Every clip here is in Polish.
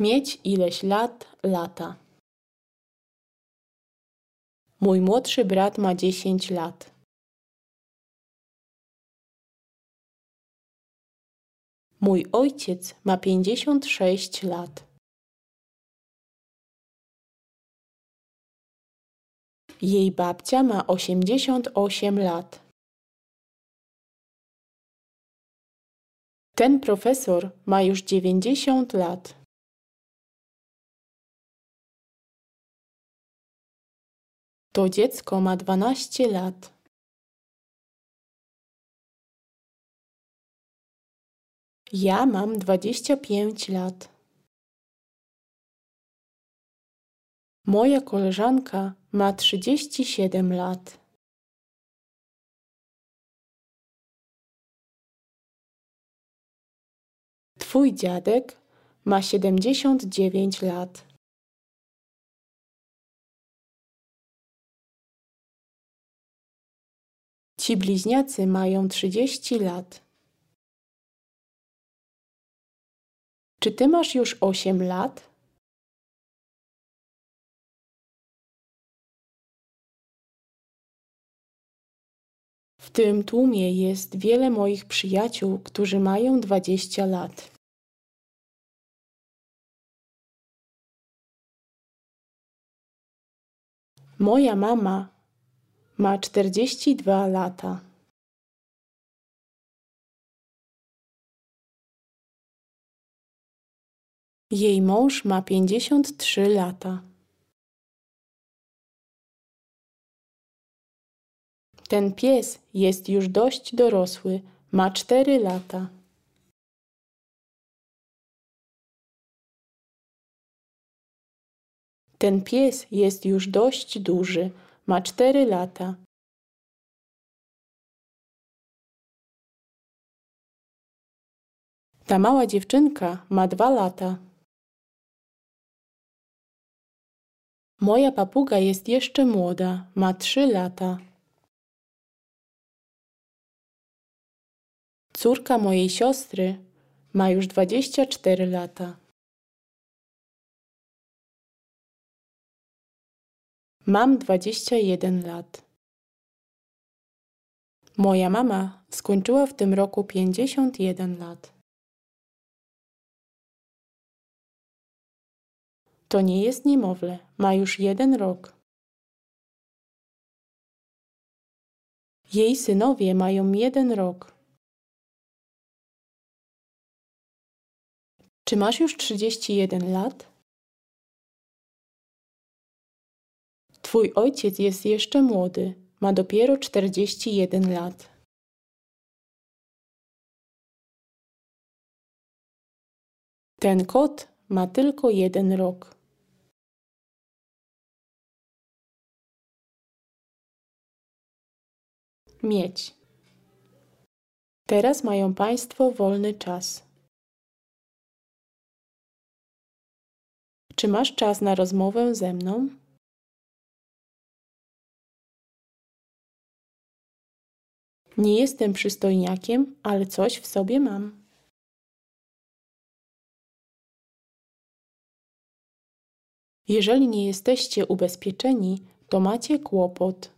Mieć ileś lat, lata. Mój młodszy brat ma 10 lat. Mój ojciec ma 56 lat. Jej babcia ma 88 lat. Ten profesor ma już 90 lat. To dziecko ma 12 lat. Ja mam 25 lat. Moja koleżanka ma 37 lat. Twój dziadek ma 79 lat. Ci bliźniacy mają 30 lat. Czy ty masz już 8 lat? W tym tłumie jest wiele moich przyjaciół, którzy mają 20 lat. Moja mama ma 42 lata. Jej mąż ma 53 lata. Ten pies jest już dość dorosły, ma 4 lata. Ten pies jest już dość duży, ma 4 lata. Ta mała dziewczynka ma 2 lata. Moja papuga jest jeszcze młoda, ma 3 lata. Córka mojej siostry ma już 24 lata. Mam 21 lat. Moja mama skończyła w tym roku 51 lat. To nie jest niemowlę, ma już jeden rok. Jej synowie mają jeden rok. Czy masz już 31 lat? Twój ojciec jest jeszcze młody, ma dopiero 41 lat. Ten kot ma tylko jeden rok. Mieć. Teraz mają Państwo wolny czas. Czy masz czas na rozmowę ze mną? Nie jestem przystojniakiem, ale coś w sobie mam. Jeżeli nie jesteście ubezpieczeni, to macie kłopot.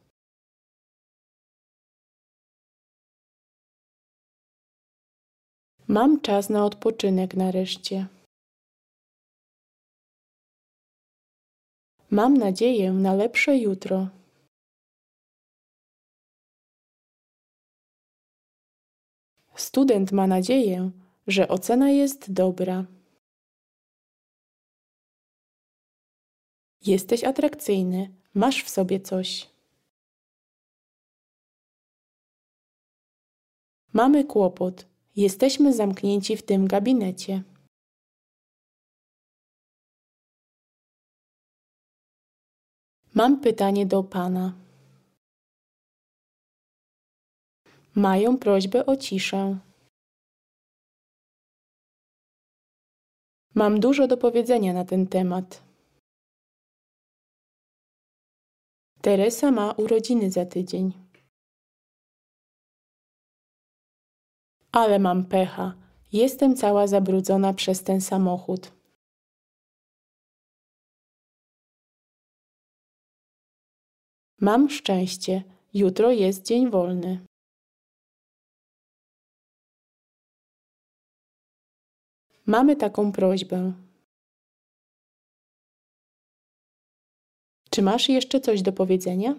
Mam czas na odpoczynek nareszcie. Mam nadzieję na lepsze jutro. Student ma nadzieję, że ocena jest dobra. Jesteś atrakcyjny, masz w sobie coś. Mamy kłopot, jesteśmy zamknięci w tym gabinecie. Mam pytanie do pana. Mają prośbę o ciszę. Mam dużo do powiedzenia na ten temat. Teresa ma urodziny za tydzień. Ale mam pecha. Jestem cała zabrudzona przez ten samochód. Mam szczęście. Jutro jest dzień wolny. Mamy taką prośbę. Czy masz jeszcze coś do powiedzenia?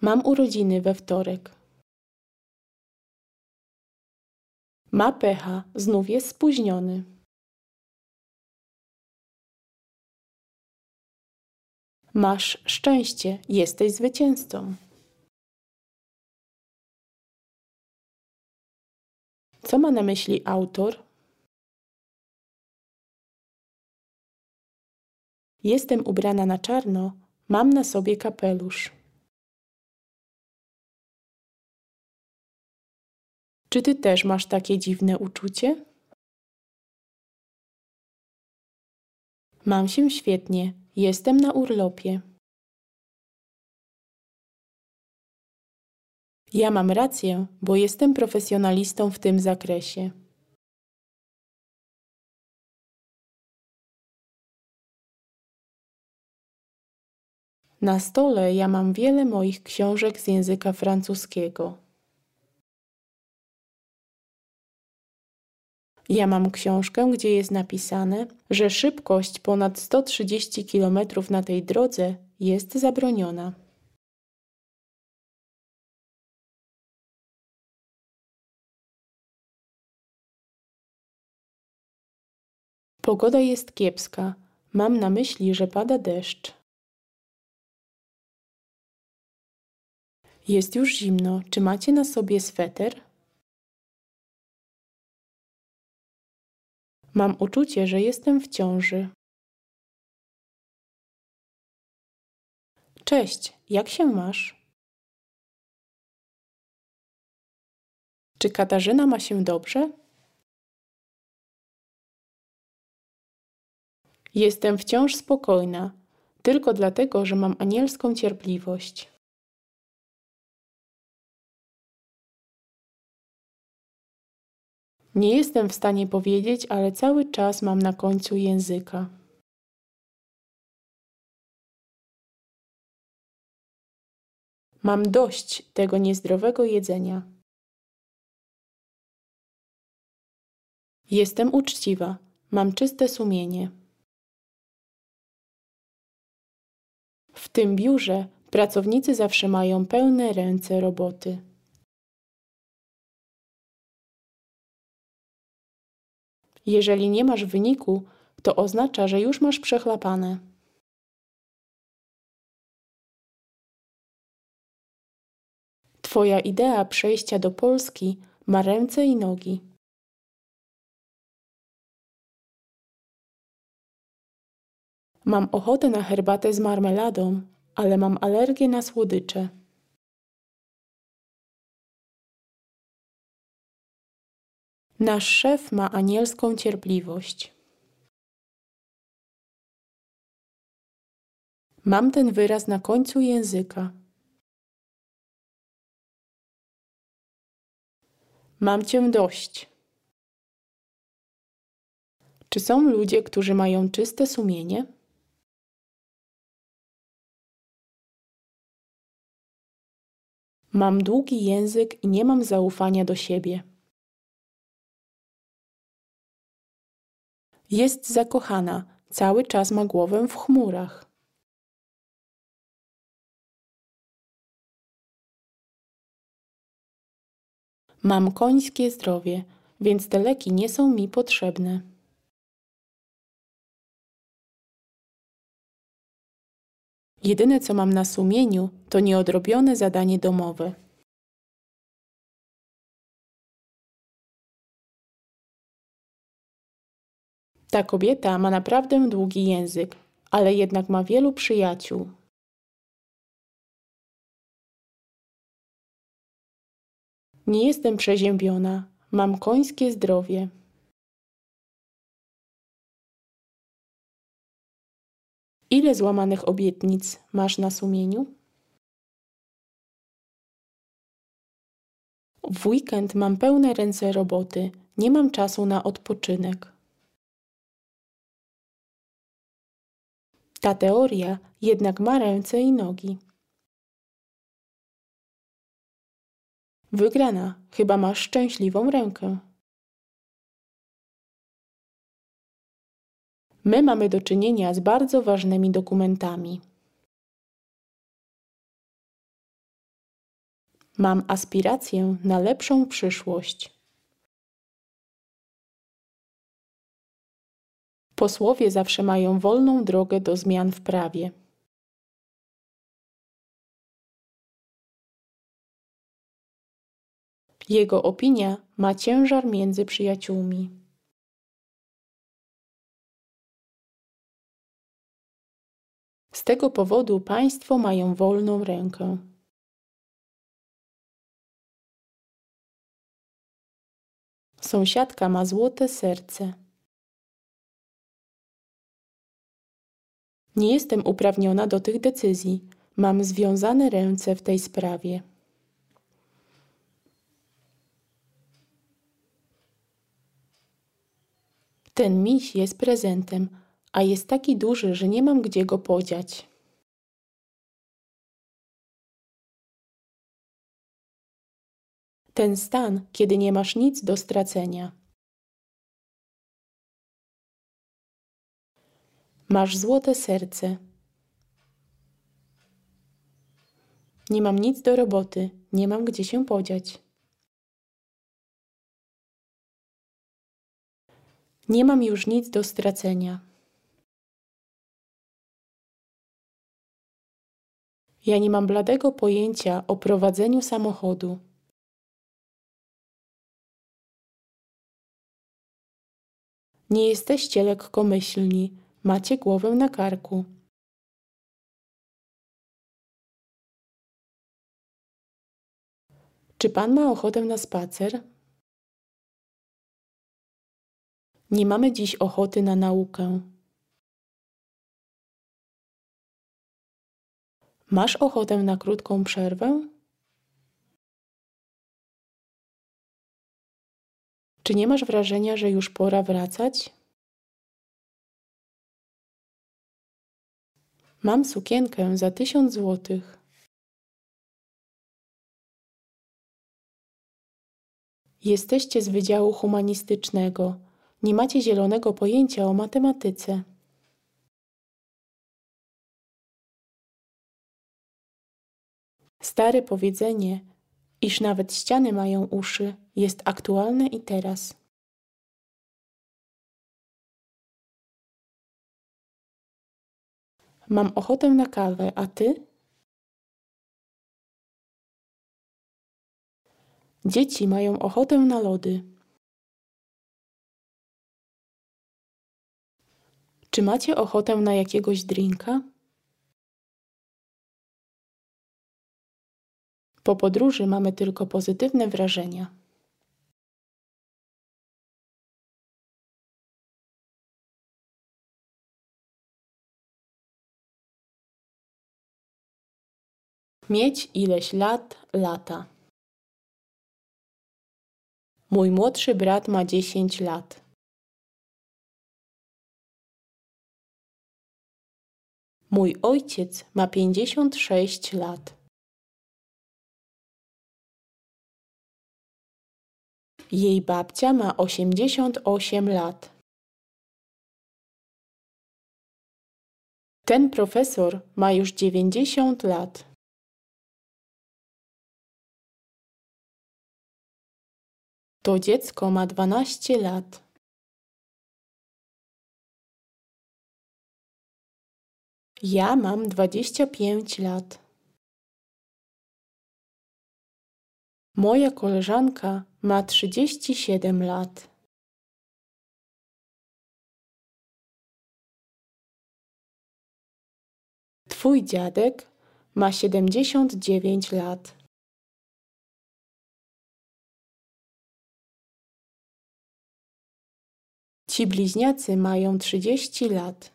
Mam urodziny we wtorek. Ma pecha, znów jest spóźniony. Masz szczęście, jesteś zwycięzcą. Co ma na myśli autor? Jestem ubrana na czarno, mam na sobie kapelusz. Czy ty też masz takie dziwne uczucie? Mam się świetnie, jestem na urlopie. Ja mam rację, bo jestem profesjonalistą w tym zakresie. Na stole ja mam wiele moich książek z języka francuskiego. Ja mam książkę, gdzie jest napisane, że szybkość ponad 130 km na tej drodze jest zabroniona. Pogoda jest kiepska. Mam na myśli, że pada deszcz. Jest już zimno. Czy macie na sobie sweter? Mam uczucie, że jestem w ciąży. Cześć, jak się masz? Czy Katarzyna ma się dobrze? Jestem wciąż spokojna, tylko dlatego, że mam anielską cierpliwość. Nie jestem w stanie powiedzieć, ale cały czas mam na końcu języka. Mam dość tego niezdrowego jedzenia. Jestem uczciwa, mam czyste sumienie. Tym biurze pracownicy zawsze mają pełne ręce roboty. Jeżeli nie masz wyniku, to oznacza, że już masz przechlapane. Twoja idea przejścia do Polski ma ręce i nogi. Mam ochotę na herbatę z marmeladą, ale mam alergię na słodycze. Nasz szef ma anielską cierpliwość. Mam ten wyraz na końcu języka. Mam cię dość. Czy są ludzie, którzy mają czyste sumienie? Mam długi język i nie mam zaufania do siebie. Jest zakochana, cały czas ma głowę w chmurach. Mam końskie zdrowie, więc te leki nie są mi potrzebne. Jedyne co mam na sumieniu, to nieodrobione zadanie domowe. Ta kobieta ma naprawdę długi język, ale jednak ma wielu przyjaciół. Nie jestem przeziębiona, mam końskie zdrowie. Ile złamanych obietnic masz na sumieniu? W weekend mam pełne ręce roboty, nie mam czasu na odpoczynek. Ta teoria jednak ma ręce i nogi. Wygrana, chyba masz szczęśliwą rękę. My mamy do czynienia z bardzo ważnymi dokumentami. Mam aspirację na lepszą przyszłość. Posłowie zawsze mają wolną drogę do zmian w prawie. Jego opinia ma ciężar między przyjaciółmi. Z tego powodu państwo mają wolną rękę. Sąsiadka ma złote serce. Nie jestem uprawniona do tych decyzji. Mam związane ręce w tej sprawie. Ten miś jest prezentem, a jest taki duży, że nie mam gdzie go podziać. Ten stan, kiedy nie masz nic do stracenia. Masz złote serce. Nie mam nic do roboty, nie mam gdzie się podziać. Nie mam już nic do stracenia. Ja nie mam bladego pojęcia o prowadzeniu samochodu. Nie jesteście lekkomyślni, macie głowę na karku. Czy pan ma ochotę na spacer? Nie mamy dziś ochoty na naukę. Masz ochotę na krótką przerwę? Czy nie masz wrażenia, że już pora wracać? Mam sukienkę za tysiąc złotych. Jesteście z Wydziału Humanistycznego. Nie macie zielonego pojęcia o matematyce. Stare powiedzenie, iż nawet ściany mają uszy, jest aktualne i teraz. Mam ochotę na kawę, a ty? Dzieci mają ochotę na lody. Czy macie ochotę na jakiegoś drinka? Po podróży mamy tylko pozytywne wrażenia. Mieć ileś lat, lata. Mój młodszy brat ma dziesięć lat. Mój ojciec ma pięćdziesiąt sześć lat. Jej babcia ma osiemdziesiąt osiem lat. Ten profesor ma już dziewięćdziesiąt lat. To dziecko ma dwanaście lat. Ja mam dwadzieścia pięć lat. Moja koleżanka ma trzydzieści siedem lat. Twój dziadek ma siedemdziesiąt dziewięć lat. Ci bliźniacy mają trzydzieści lat.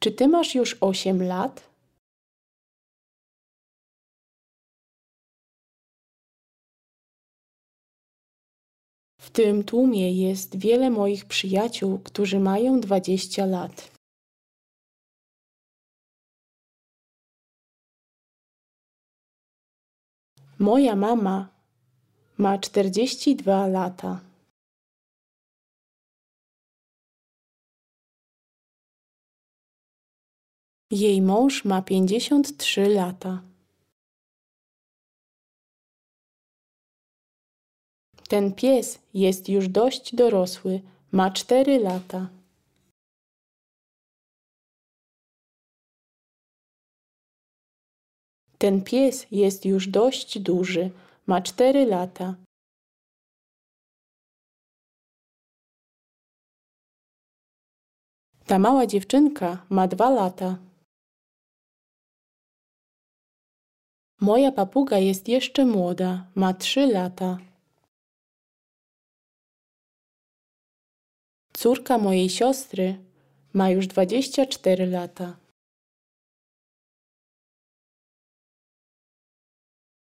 Czy ty masz już osiem lat? Tym tłumie jest wiele moich przyjaciół, którzy mają 20 lat. Moja mama ma 42 lata. Jej mąż ma 53 lata. Ten pies jest już dość dorosły, ma 4 lata. Ten pies jest już dość duży, ma 4 lata. Ta mała dziewczynka ma 2 lata. Moja papuga jest jeszcze młoda, ma 3 lata. Córka mojej siostry ma już 24 lata.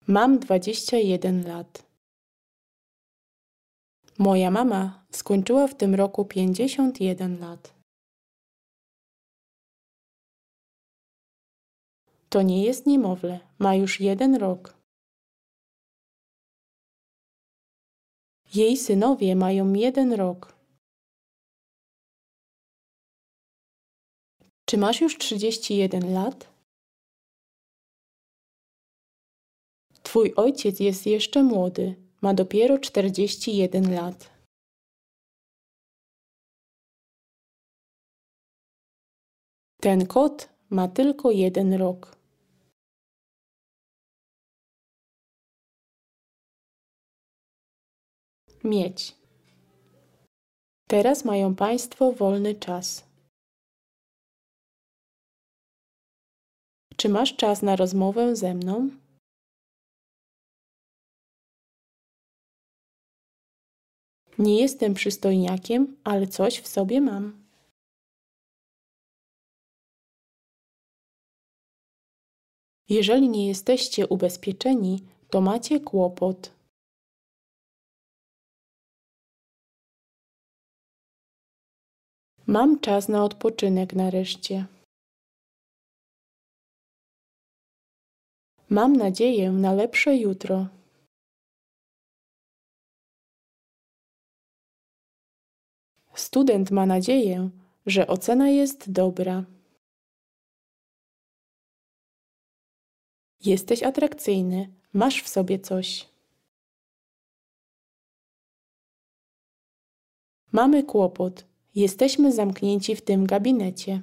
Mam 21 lat. Moja mama skończyła w tym roku 51 lat. To nie jest niemowlę, ma już jeden rok. Jej synowie mają jeden rok. Czy masz już 31 lat? Twój ojciec jest jeszcze młody, ma dopiero 41 lat. Ten kot ma tylko jeden rok. Mieć. Teraz mają Państwo wolny czas. Czy masz czas na rozmowę ze mną? Nie jestem przystojniakiem, ale coś w sobie mam. Jeżeli nie jesteście ubezpieczeni, to macie kłopot. Mam czas na odpoczynek nareszcie. Mam nadzieję na lepsze jutro. Student ma nadzieję, że ocena jest dobra. Jesteś atrakcyjny, masz w sobie coś. Mamy kłopot, jesteśmy zamknięci w tym gabinecie.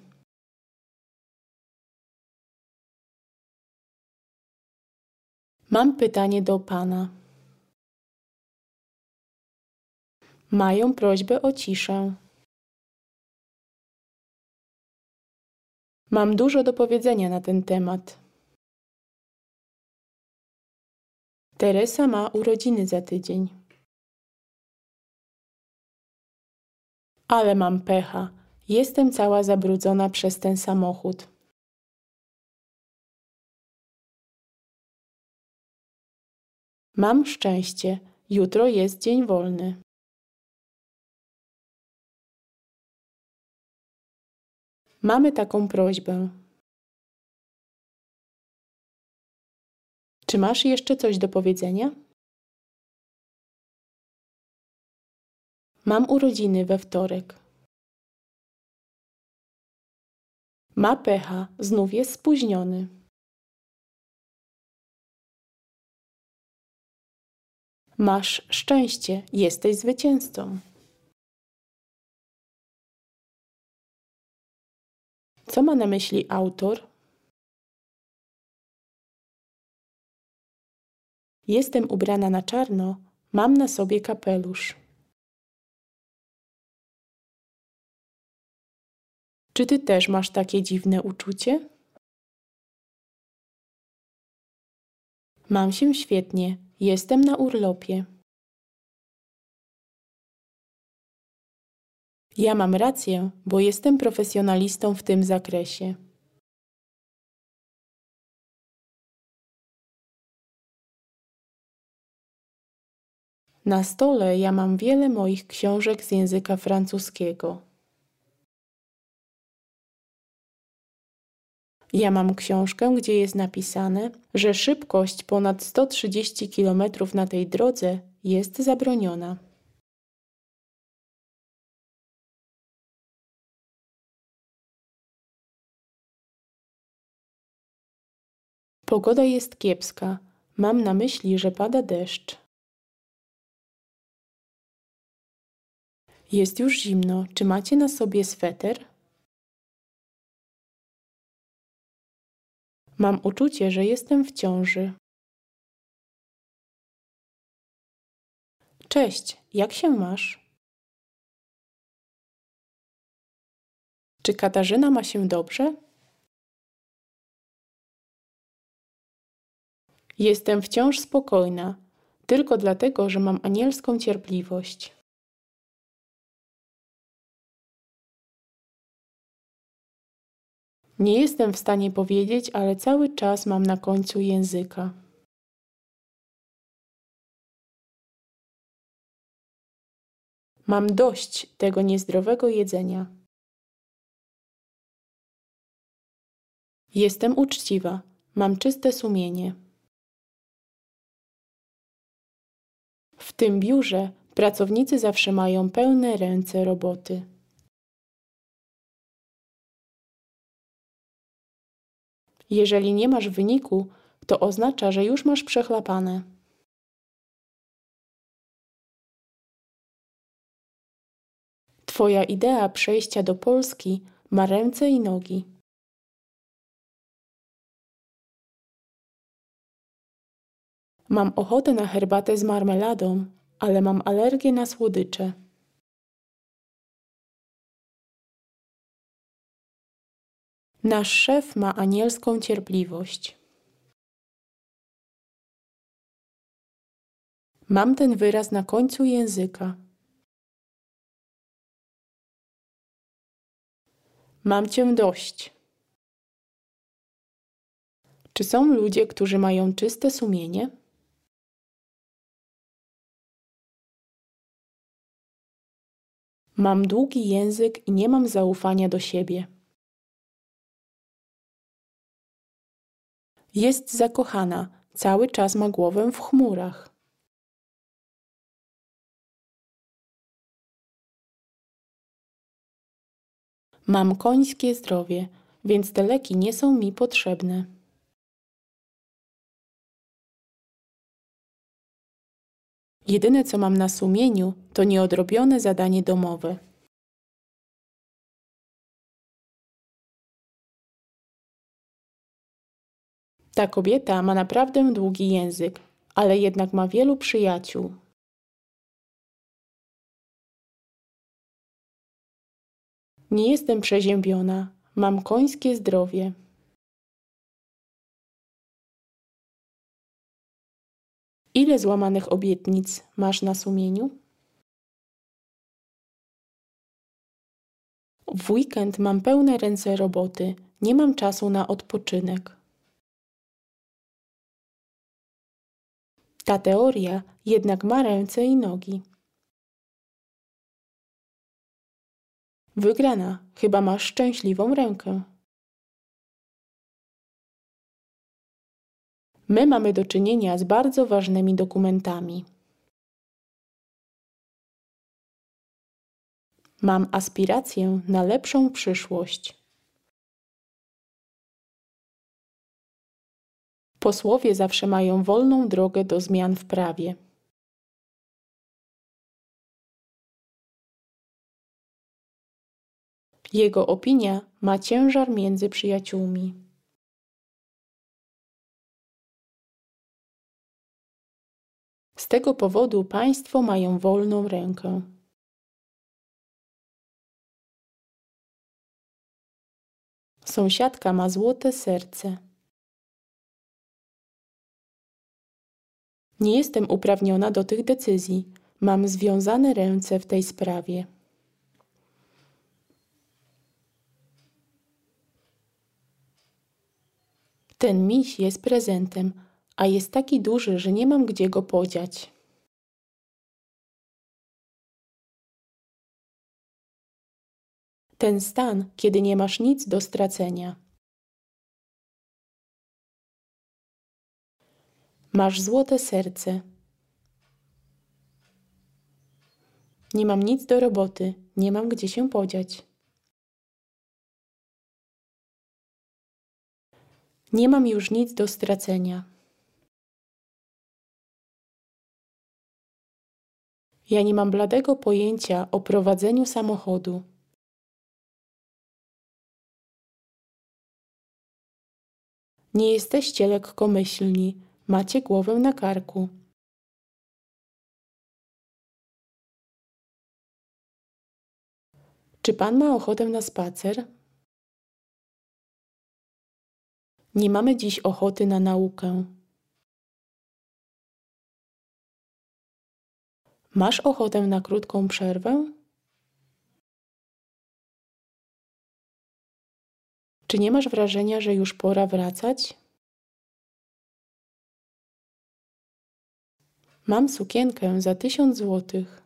Mam pytanie do pana. Mają prośbę o ciszę. Mam dużo do powiedzenia na ten temat. Teresa ma urodziny za tydzień. Ale mam pecha. Jestem cała zabrudzona przez ten samochód. Mam szczęście. Jutro jest dzień wolny. Mamy taką prośbę. Czy masz jeszcze coś do powiedzenia? Mam urodziny we wtorek. Ma pecha, znów jest spóźniony. Masz szczęście, jesteś zwycięzcą. Co ma na myśli autor? Jestem ubrana na czarno, mam na sobie kapelusz. Czy ty też masz takie dziwne uczucie? Mam się świetnie, jestem na urlopie. Ja mam rację, bo jestem profesjonalistą w tym zakresie. Na stole ja mam wiele moich książek z języka francuskiego. Ja mam książkę, gdzie jest napisane, że szybkość ponad 130 km na tej drodze jest zabroniona. Pogoda jest kiepska. Mam na myśli, że pada deszcz. Jest już zimno. Czy macie na sobie sweter? Mam uczucie, że jestem w ciąży. Cześć, jak się masz? Czy Katarzyna ma się dobrze? Jestem wciąż spokojna, tylko dlatego, że mam anielską cierpliwość. Nie jestem w stanie powiedzieć, ale cały czas mam na końcu języka. Mam dość tego niezdrowego jedzenia. Jestem uczciwa, mam czyste sumienie. W tym biurze pracownicy zawsze mają pełne ręce roboty. Jeżeli nie masz wyniku, to oznacza, że już masz przechlapane. Twoja idea przejścia do Polski ma ręce i nogi. Mam ochotę na herbatę z marmeladą, ale mam alergię na słodycze. Nasz szef ma anielską cierpliwość. Mam ten wyraz na końcu języka. Mam cię dość. Czy są ludzie, którzy mają czyste sumienie? Mam długi język i nie mam zaufania do siebie. Jest zakochana, cały czas ma głowę w chmurach. Mam końskie zdrowie, więc te leki nie są mi potrzebne. Jedyne co mam na sumieniu, to nieodrobione zadanie domowe. Ta kobieta ma naprawdę długi język, ale jednak ma wielu przyjaciół. Nie jestem przeziębiona, mam końskie zdrowie. Ile złamanych obietnic masz na sumieniu? W weekend mam pełne ręce roboty, nie mam czasu na odpoczynek. Ta teoria jednak ma ręce i nogi. Wygrana, chyba masz szczęśliwą rękę. My mamy do czynienia z bardzo ważnymi dokumentami. Mam aspirację na lepszą przyszłość. Posłowie zawsze mają wolną drogę do zmian w prawie. Jego opinia ma ciężar między przyjaciółmi. Z tego powodu państwo mają wolną rękę. Sąsiadka ma złote serce. Nie jestem uprawniona do tych decyzji. Mam związane ręce w tej sprawie. Ten miś jest prezentem, a jest taki duży, że nie mam gdzie go podziać. Ten stan, kiedy nie masz nic do stracenia. Masz złote serce. Nie mam nic do roboty, nie mam gdzie się podziać. Nie mam już nic do stracenia. Ja nie mam bladego pojęcia o prowadzeniu samochodu. Nie jesteście lekkomyślni, macie głowę na karku. Czy pan ma ochotę na spacer? Nie mamy dziś ochoty na naukę. Masz ochotę na krótką przerwę? Czy nie masz wrażenia, że już pora wracać? Mam sukienkę za tysiąc złotych.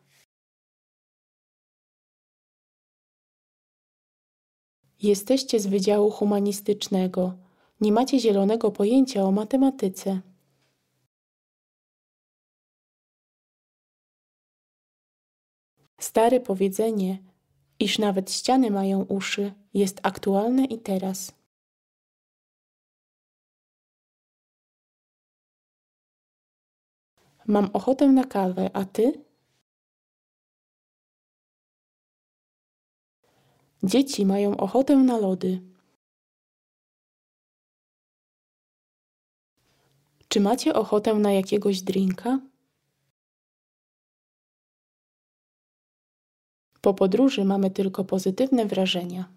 Jesteście z Wydziału Humanistycznego. Nie macie zielonego pojęcia o matematyce. Stare powiedzenie, iż nawet ściany mają uszy, jest aktualne i teraz. Mam ochotę na kawę, a ty? Dzieci mają ochotę na lody. Czy macie ochotę na jakiegoś drinka? Po podróży mamy tylko pozytywne wrażenia.